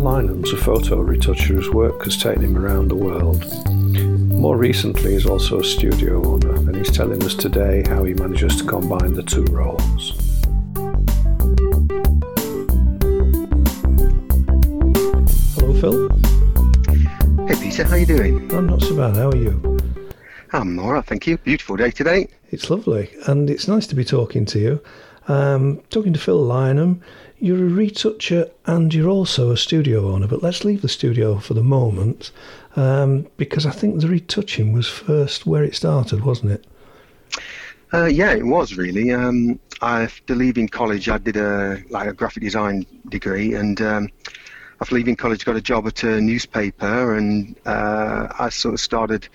Lynham's a photo retoucher whose work has taken him around the world. More recently, he's also a studio owner, and he's telling us today how he manages to combine the two roles. Hello, Phil. Hey, Peter, how are you doing? I'm not so bad. How are you? I'm all right, thank you. Beautiful day today. It's lovely, and it's nice to be talking to you. Um, talking to Phil Lynham, you're a retoucher and you're also a studio owner, but let's leave the studio for the moment um, because I think the retouching was first where it started, wasn't it? Uh, yeah, it was really. Um, after leaving college, I did a like a graphic design degree, and um, after leaving college, got a job at a newspaper, and uh, I sort of started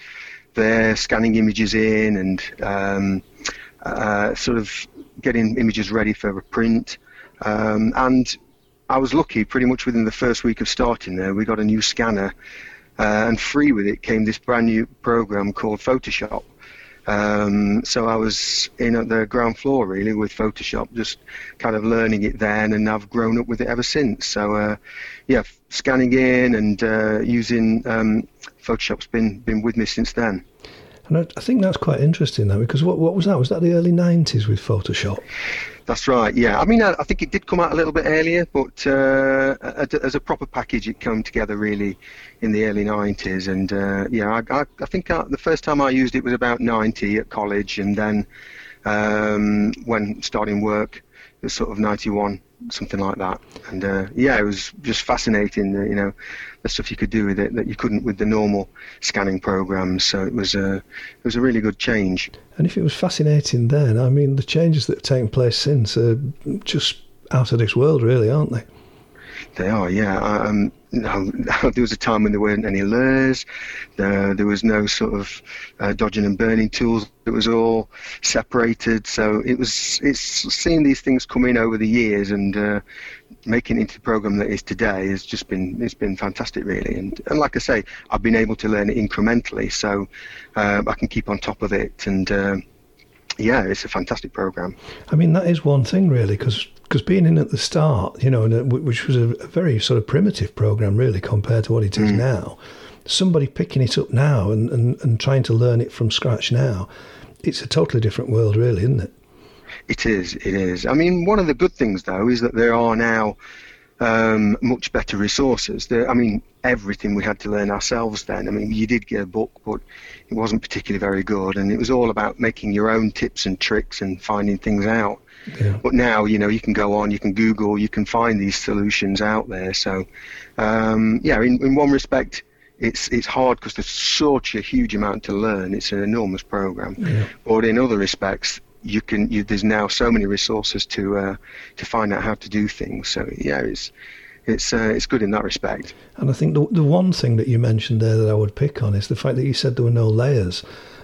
there scanning images in and um, uh, sort of getting images ready for a print. Um, and I was lucky, pretty much within the first week of starting there, we got a new scanner, uh, and free with it came this brand new program called Photoshop. Um, so I was in at the ground floor really with Photoshop, just kind of learning it then, and I've grown up with it ever since. So uh, yeah, scanning in and uh, using um, Photoshop's been been with me since then. And I, I think that's quite interesting though, because what what was that? Was that the early '90s with Photoshop? That's right. Yeah, I mean, I, I, think it did come out a little bit earlier, but uh, as a proper package, it came together really in the early '90s. And uh, yeah, I, I, think the first time I used it was about '90 at college, and then um, when starting work, sort of '91 something like that. And uh, yeah, it was just fascinating. you know, the stuff you could do with it that you couldn't with the normal scanning programs. So it was a it was a really good change. And if it was fascinating then, I mean, the changes that have taken place since are just out of this world, really, aren't they? They are, yeah. Um, there was a time when there weren't any. Uh, there was no sort of uh, dodging and burning tools. It was all separated. So it was. It's seeing these things come in over the years and uh, making it into the program that is today has just been it's been fantastic, really. And and like I say, I've been able to learn it incrementally, so uh, I can keep on top of it and uh, yeah, it's a fantastic program. I mean, that is one thing, really, because because being in at the start, you know, which was a, very sort of primitive program, really, compared to what it is mm. now. Somebody picking it up now and, and, and trying to learn it from scratch now, it's a totally different world, really, isn't it? It is. It is. I mean, one of the good things, though, is that there are now um, much better resources. There, I mean, everything we had to learn ourselves then. I mean, you did get a book, but it wasn't particularly very good, and it was all about making your own tips and tricks and finding things out. Yeah. But now, you know, you can go on, you can Google, you can find these solutions out there. So, um, yeah, in, in one respect, it's it's hard because there's such a huge amount to learn. It's an enormous program. Yeah. But in other respects, you can you, there's now so many resources to uh, to find out how to do things. So yeah, it's it's uh, it's good in that respect. And I think the the one thing that you mentioned there that I would pick on is the fact that you said there were no layers.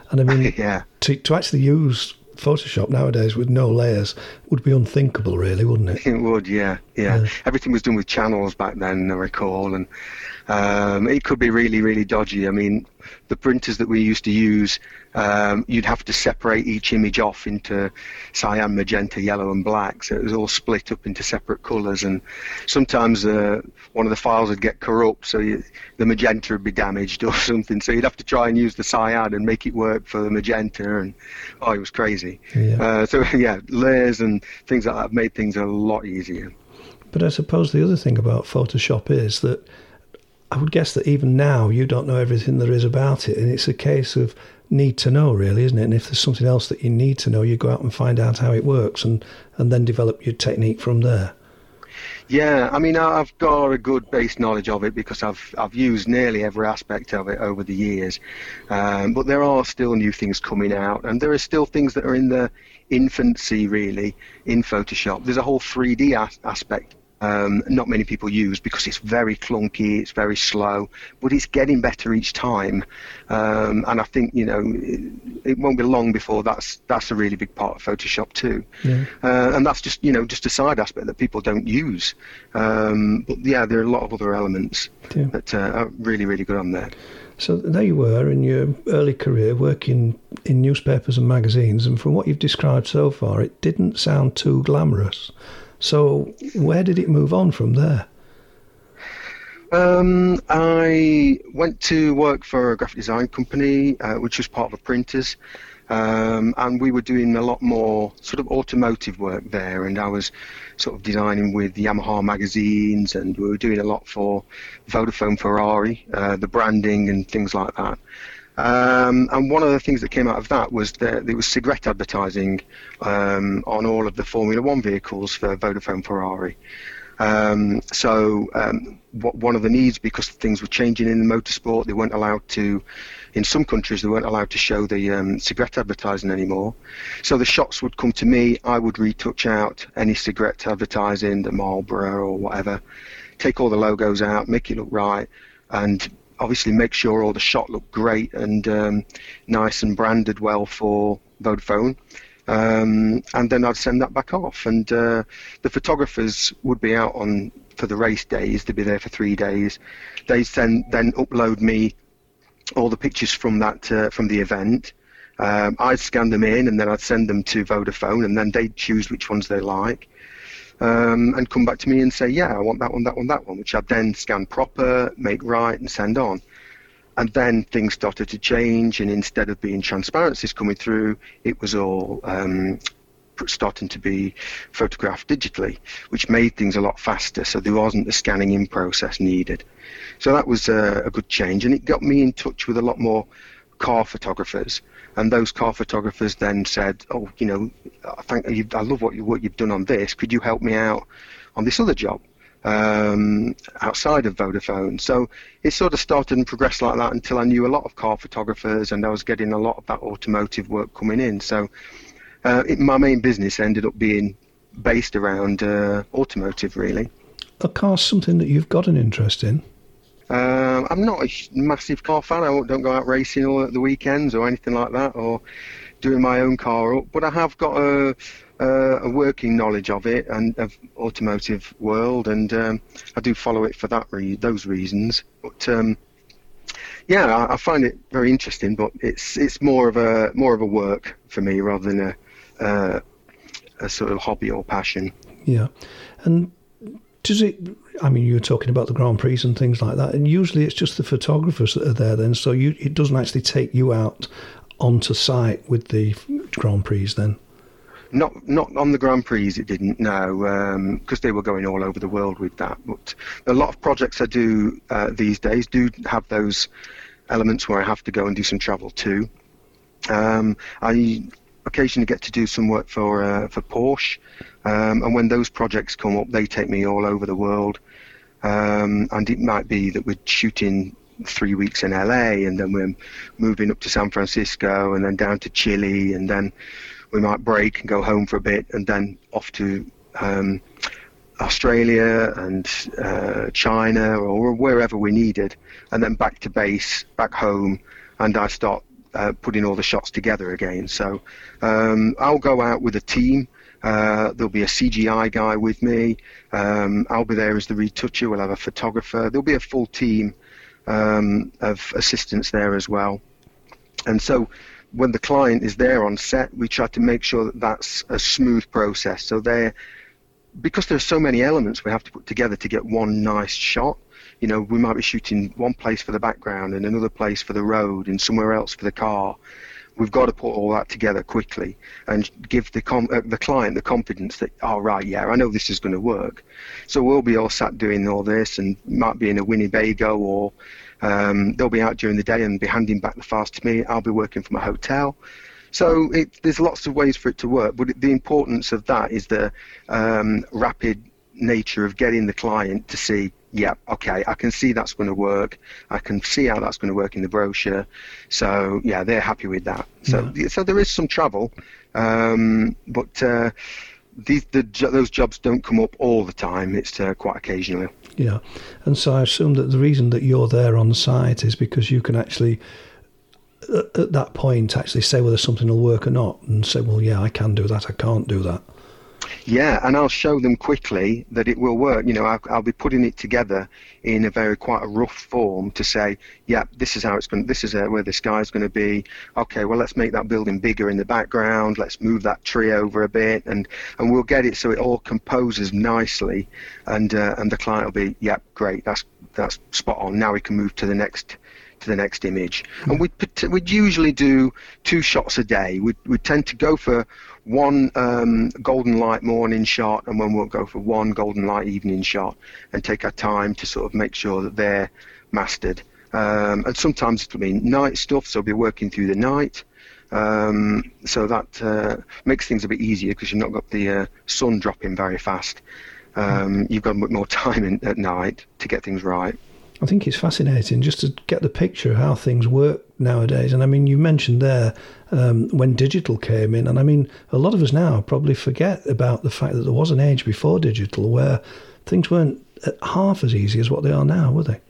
And I mean, yeah. to to actually use Photoshop nowadays with no layers would be unthinkable, really, wouldn't it? It would, yeah, yeah. yeah. Everything was done with channels back then, I recall, and um, it could be really, really dodgy. I mean, the printers that we used to use, um, you'd have to separate each image off into cyan, magenta, yellow, and black. So it was all split up into separate colours. And sometimes uh, one of the files would get corrupt, so you, the magenta would be damaged or something. So you'd have to try and use the cyan and make it work for the magenta. And oh, it was crazy. Yeah. Uh, so yeah, layers and things like that made things a lot easier. But I suppose the other thing about Photoshop is that I would guess that even now you don't know everything there is about it, and it's a case of need to know, really, isn't it? And if there's something else that you need to know, you go out and find out how it works, and and then develop your technique from there. Yeah, I mean, I've got a good base knowledge of it because I've I've used nearly every aspect of it over the years, um, but there are still new things coming out, and there are still things that are in the infancy, really, in Photoshop. There's a whole 3D as- aspect um, not many people use because it's very clunky, it's very slow, but it's getting better each time. Um, and I think you know it, it, won't be long before that's that's a really big part of Photoshop too. Yeah. Uh, and that's just you know just a side aspect that people don't use. Um, but yeah, there are a lot of other elements yeah. that uh, are really really good on there. So there you were in your early career working in newspapers and magazines, and from what you've described so far, it didn't sound too glamorous. So where did it move on from there? Um, I went to work for a graphic design company, uh, which was part of a printers. Um, and we were doing a lot more sort of automotive work there, and I was sort of designing with Yamaha magazines, and we were doing a lot for Vodafone Ferrari, uh, the branding and things like that. Um, and one of the things that came out of that was that there was cigarette advertising um, on all of the Formula One vehicles for Vodafone Ferrari. Um, so um, one of the needs, because things were changing in the motorsport, they weren't allowed to, in some countries, they weren't allowed to show the um, cigarette advertising anymore. So the shots would come to me. I would retouch out any cigarette advertising, the Marlboro or whatever, take all the logos out, make it look right, and obviously make sure all the shot looked great and um, nice and branded well for Vodafone. Um, and then I'd send that back off. And uh, the photographers would be out on for the race days. They'd be there for three days. They'd then then upload me all the pictures from that uh, from the event. Um, I'd scan them in and then I'd send them to Vodafone, and then they'd choose which ones they like. Um, and come back to me and say, yeah, I want that one, that one, that one, which I'd then scan proper, make right, and send on. And then things started to change, and instead of being transparencies coming through, it was all um, starting to be photographed digitally, which made things a lot faster. So there wasn't the scanning in process needed. So that was a, a good change, and it got me in touch with a lot more car photographers. And those car photographers then said, "Oh, you know, I I love what you what you've done on this. Could you help me out on this other job?" um, outside of Vodafone. So it sort of started and progressed like that until I knew a lot of car photographers and I was getting a lot of that automotive work coming in. So uh, it, my main business ended up being based around uh, automotive, really. Are cars something that you've got an interest in? Um, I'm not a massive car fan. I don't go out racing all at the weekends or anything like that, or doing my own car up. But I have got a uh, a working knowledge of it and of automotive world, and um, I do follow it for that re- those reasons. But um, yeah, I, I, find it very interesting, but it's it's more of a more of a work for me rather than a uh, a sort of hobby or passion. Yeah, and does it? I mean, you were talking about the Grand Prix and things like that, and usually it's just the photographers that are there. Then, so you it doesn't actually take you out onto site with the Grand Prix then. Not not on the Grand Prix, it didn't. No, because um, they were going all over the world with that. But a lot of projects I do uh, these days do have those elements where I have to go and do some travel too. Um, I occasionally get to do some work for uh, for Porsche, um, and when those projects come up, they take me all over the world. Um, and it might be that we're shooting three weeks in LA, and then we're moving up to San Francisco, and then down to Chile, and then we might break and go home for a bit, and then off to um, Australia and uh, China or wherever we needed, and then back to base, back home, and I start uh, putting all the shots together again. So um, I'll go out with a team. Uh, there'll be a CGI guy with me. Um, I'll be there as the retoucher. We'll have a photographer. There'll be a full team um, of assistants there as well. And so when the client is there on set, we try to make sure that that's a smooth process. So they because there are so many elements we have to put together to get one nice shot. You know, we might be shooting one place for the background and another place for the road and somewhere else for the car. We've got to put all that together quickly and give the com- uh, the client the confidence that, oh right, yeah, I know this is going to work. So we'll be all sat doing all this and might be in a Winnebago or um, they'll be out during the day and be handing back the files to me. I'll be working from a hotel. So it, there's lots of ways for it to work, but the importance of that is the um, rapid nature of getting the client to see, yeah, okay, I can see that's going to work. I can see how that's going to work in the brochure. So yeah, they're happy with that. So yeah. so there is some travel, um, but. Uh, these the, those jobs don't come up all the time. It's uh, quite occasionally. Yeah, and so I assume that the reason that you're there on site is because you can actually, at, at that point, actually say whether something will work or not, and say, well, yeah, I can do that, I can't do that. Yeah, and I'll show them quickly that it will work. You know, I'll, I'll, be putting it together in a very quite a rough form to say, yeah, this is how it's going. This is uh, where the sky's going to be. Okay, well, let's make that building bigger in the background. Let's move that tree over a bit, and and we'll get it so it all composes nicely, and uh, and the client will be, yeah, great. That's that's spot on. Now we can move to the next to the next image. And we'd, we'd usually do two shots a day. We'd, we'd tend to go for one um, golden light morning shot and then we'll go for one golden light evening shot and take our time to sort of make sure that they're mastered. Um, and sometimes it'll be night stuff, so we'll be working through the night. Um, so that uh, makes things a bit easier because you've not got the uh, sun dropping very fast. Um, you've got more time in, at night to get things right. I think it's fascinating just to get the picture of how things work nowadays. And I mean, you mentioned there um, when digital came in, and I mean, a lot of us now probably forget about the fact that there was an age before digital where things weren't half as easy as what they are now, were they?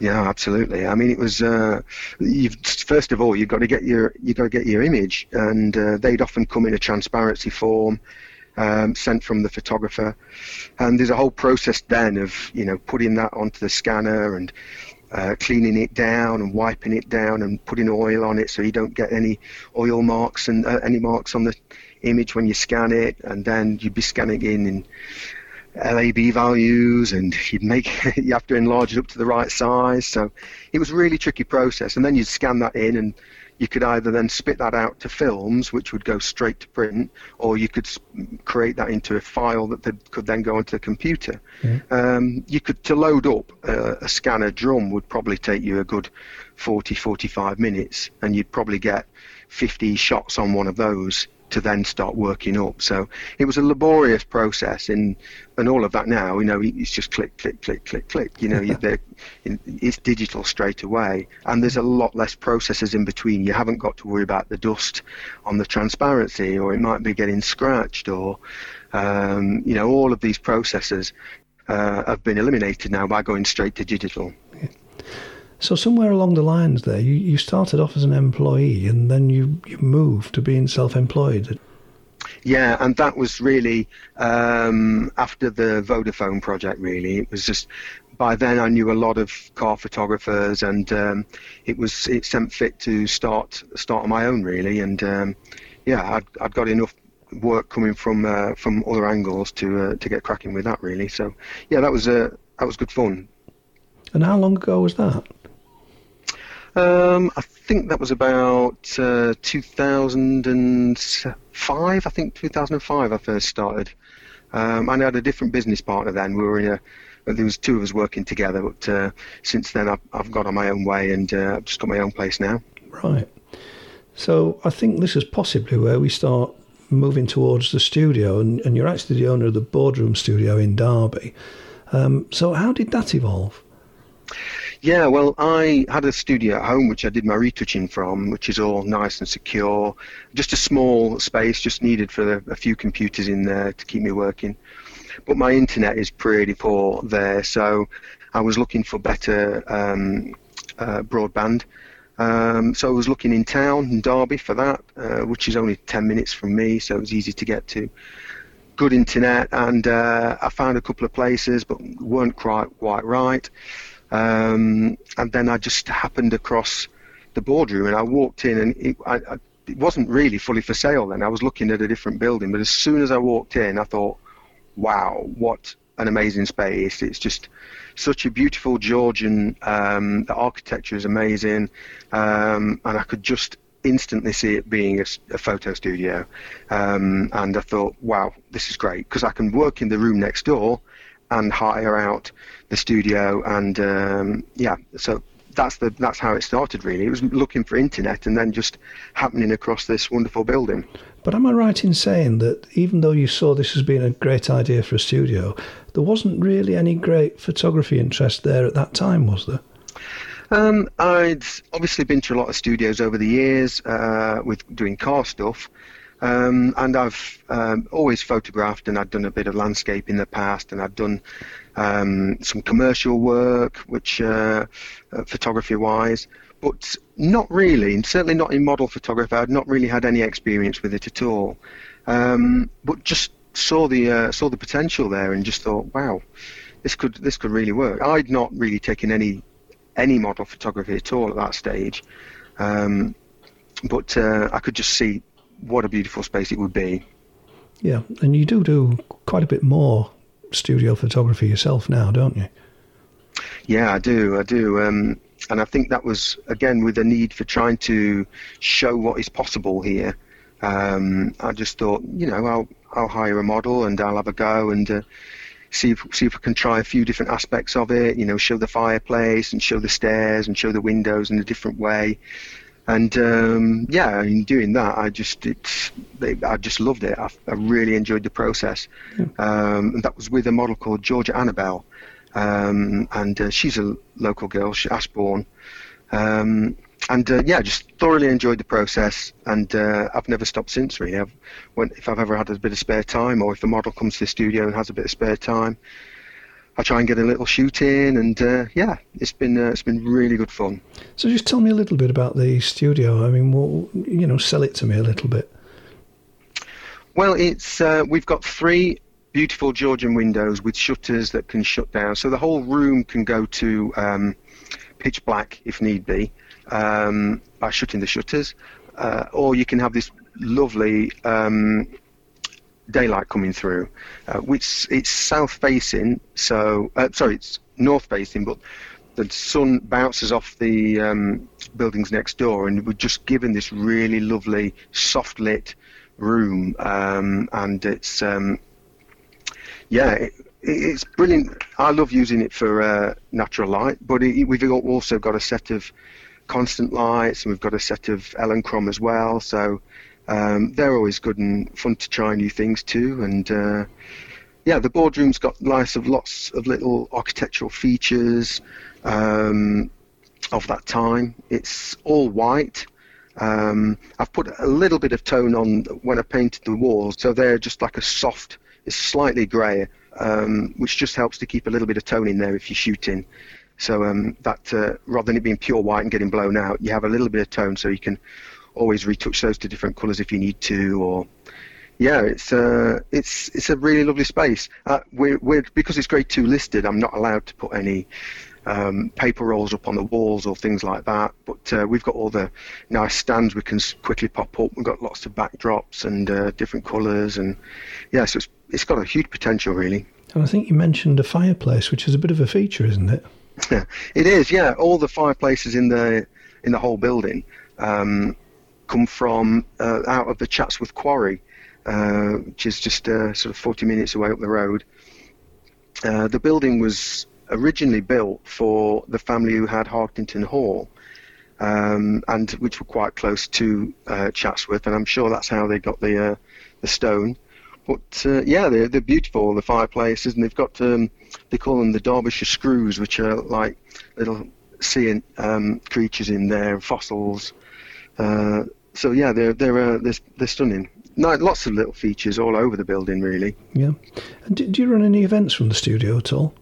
Yeah, absolutely. I mean, it was. Uh, you've first of all, you've got to get your you got to get your image, and uh, they'd often come in a transparency form um, sent from the photographer. And there's a whole process then of you know putting that onto the scanner and uh, cleaning it down and wiping it down and putting oil on it so you don't get any oil marks and uh, any marks on the image when you scan it. And then you'd be scanning in in LAB values and you'd make you have to enlarge it up to the right size. So it was a really tricky process. And then you'd scan that in and you could either then spit that out to films, which would go straight to print, or you could create that into a file that could then go onto a computer. Yeah. Um, you could to load up a, a scanner drum would probably take you a good 40, 45 minutes, and you'd probably get 50 shots on one of those to then start working up. So it was a laborious process, and and all of that now, you know, it's just click, click, click, click, click. You know, it's digital straight away, and there's a lot less processes in between. You haven't got to worry about the dust on the transparency, or it might be getting scratched, or um, you know, all of these processes uh, have been eliminated now by going straight to digital. So somewhere along the lines there, you, you started off as an employee and then you, you moved to being self-employed. Yeah, and that was really um, after the Vodafone project. Really, it was just by then I knew a lot of car photographers, and um, it was it sent fit to start start on my own really. And um, yeah, I'd, I'd got enough work coming from uh, from other angles to uh, to get cracking with that really. So yeah, that was uh, that was good fun. And how long ago was that? Um, I think that was about uh, 2005. I think 2005 I first started. Um, and I had a different business partner then. We were in a there was two of us working together, but uh, since then I've, I've got on my own way and uh, I've just got my own place now. Right. So I think this is possibly where we start moving towards the studio, and, and you're actually the owner of the boardroom studio in Derby. Um, so how did that evolve? Yeah, well, I had a studio at home which I did my retouching from, which is all nice and secure. Just a small space, just needed for a few computers in there to keep me working. But my internet is pretty poor there, so I was looking for better um, uh, broadband. Um, so I was looking in town in Derby for that, uh, which is only 10 minutes from me, so it was easy to get to. Good internet, and uh, I found a couple of places, but weren't quite quite right. Um, and then I just happened across the boardroom and I walked in and it, I, I, it wasn't really fully for sale then. I was looking at a different building, but as soon as I walked in, I thought, wow, what an amazing space. It's just such a beautiful Georgian, um, the architecture is amazing, um, and I could just instantly see it being a, a photo studio. Um, and I thought, wow, this is great because I can work in the room next door and hire out the studio and um, yeah so that's the that's how it started really. It was looking for internet and then just happening across this wonderful building. But am i right in saying that even though you saw this as being a great idea for a studio there wasn't really any great photography interest there at that time was there? Um, I'd obviously been to a lot of studios over the years uh, with doing car stuff, um, and I've um, always photographed, and I'd done a bit of landscape in the past, and I'd done um, some commercial work, which uh, uh, photography-wise, but not really, and certainly not in model photography. I'd not really had any experience with it at all. Um, but just saw the uh, saw the potential there and just thought, wow, this could this could really work. I'd not really taken any any model photography at all at that stage, um, but uh, I could just see what a beautiful space it would be. Yeah, and you do do quite a bit more studio photography yourself now, don't you? Yeah, I do. I do. Um, and I think that was again with the need for trying to show what is possible here. Um, I just thought, you know, I'll I'll hire a model and I'll have a go and uh, see if see if we can try a few different aspects of it. You know, show the fireplace and show the stairs and show the windows in a different way. And um, yeah, in doing that, I just it's I just loved it. I, I really enjoyed the process. Yeah. Um, and that was with a model called Georgia Annabelle, um, and uh, she's a local girl, she's Ashbourne. Um, and uh, yeah, just thoroughly enjoyed the process, and uh, I've never stopped since. Really, I've, when, if I've ever had a bit of spare time, or if the model comes to the studio and has a bit of spare time, I try and get a little shoot in, and uh, yeah, it's been uh, it's been really good fun. So just tell me a little bit about the studio. I mean, what, you know, sell it to me a little bit. Well, it's uh, we've got three beautiful Georgian windows with shutters that can shut down, so the whole room can go to um, pitch black if need be um, by shutting the shutters, uh, or you can have this lovely um, daylight coming through, uh, which it's south facing. So uh, sorry, it's north facing, but the sun bounces off the um, buildings next door, and we're just given this really lovely soft lit room, um, and it's um, yeah. It, it's brilliant. I love using it for uh, natural light, but it, we've also got a set of constant lights, and we've got a set of Elinchrom as well. So um, they're always good and fun to try new things too. And uh, yeah, the boardroom's got lots of lots of little architectural features um, of that time. It's all white. Um, I've put a little bit of tone on when I painted the walls, so they're just like a soft, it's slightly grey, um, which just helps to keep a little bit of tone in there if you're shooting. So um, that uh, rather than it being pure white and getting blown out, you have a little bit of tone, so you can always retouch those to different colours if you need to. Or yeah, it's uh, it's it's a really lovely space. Uh, we're, we're because it's Grade Two listed. I'm not allowed to put any um, paper rolls up on the walls or things like that. But uh, we've got all the nice stands we can quickly pop up. We've got lots of backdrops and uh, different colours, and yeah, so it's it's got a huge potential really. And I think you mentioned a fireplace, which is a bit of a feature, isn't it? it is, yeah. All the fireplaces in the in the whole building um, come from uh, out of the Chatsworth Quarry, uh, which is just uh, sort of 40 minutes away up the road. Uh, the building was originally built for the family who had Hartington Hall, um, and which were quite close to uh, Chatsworth, and I'm sure that's how they got the the stone. But uh, yeah, they're, they're beautiful, the fireplaces, and they've got, um, they call them the Derbyshire screws, which are like little sea um, creatures in there, fossils. Uh, so yeah, they're, they're, uh, they're, they're stunning. No, lots of little features all over the building, really. Yeah. And do, do you run any events from the studio at all?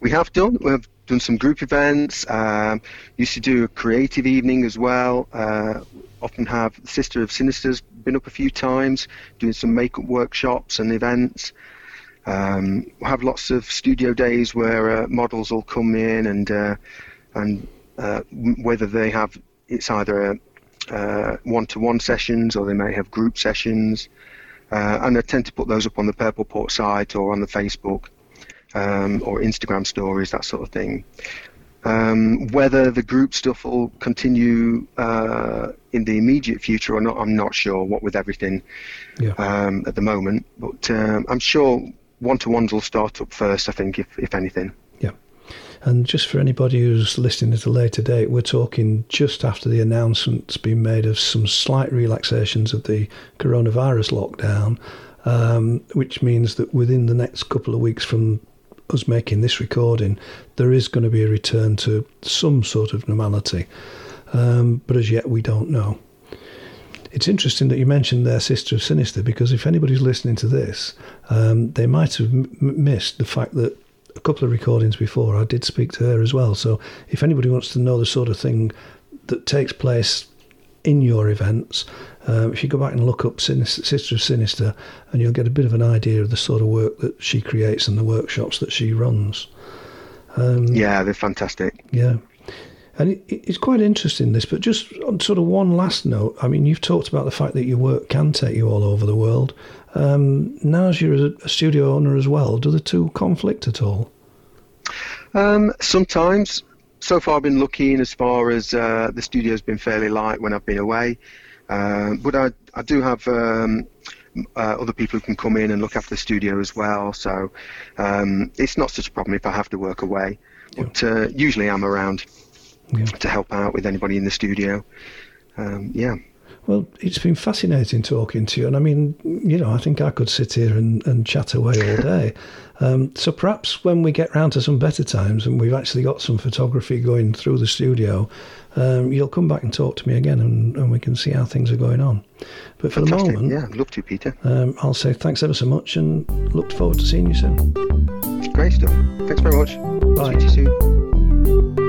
We have done. We've done some group events. Um, used to do a creative evening as well. Uh, often have Sister of Sinisters been up a few times, doing some makeup workshops and events. Um, we have lots of studio days where uh, models will come in and uh, and uh, whether they have it's either uh, one-to-one sessions or they may have group sessions, uh, and I tend to put those up on the Purple Port site or on the Facebook um, or Instagram stories, that sort of thing. Um, whether the group stuff will continue uh, in the immediate future or not, I'm not sure. What with everything yeah. um, at the moment, but um, I'm sure one-to-ones will start up first. I think, if if anything. And just for anybody who's listening at a later date, we're talking just after the announcement's been made of some slight relaxations of the coronavirus lockdown, um, which means that within the next couple of weeks from us making this recording, there is going to be a return to some sort of normality. Um, but as yet, we don't know. It's interesting that you mentioned their Sister of Sinister because if anybody's listening to this, um, they might have m- missed the fact that a couple of recordings before I did speak to her as well. So if anybody wants to know the sort of thing that takes place in your events. Um, if you go back and look up Sinister, Sister of Sinister, and you'll get a bit of an idea of the sort of work that she creates and the workshops that she runs. Um, yeah, they're fantastic. Yeah. And it, it's quite interesting this, but just on sort of one last note, I mean, you've talked about the fact that your work can take you all over the world. Um, now, as you're a studio owner as well, do the two conflict at all? Um, sometimes. So far, I've been lucky in as far as uh, the studio's been fairly light when I've been away. Uh, but I, I do have um, uh, other people who can come in and look after the studio as well. So um, it's not such a problem if I have to work away. But uh, usually I'm around yeah. to help out with anybody in the studio. Um, yeah. Well, it's been fascinating talking to you. And I mean, you know, I think I could sit here and, and chat away all day. Um, so perhaps when we get round to some better times and we've actually got some photography going through the studio, um, you'll come back and talk to me again and, and, we can see how things are going on. But for Fantastic. the moment, yeah, I'd love to, Peter. Um, I'll say thanks ever so much and look forward to seeing you soon. Great stuff. Thanks very much. Bye. See you soon.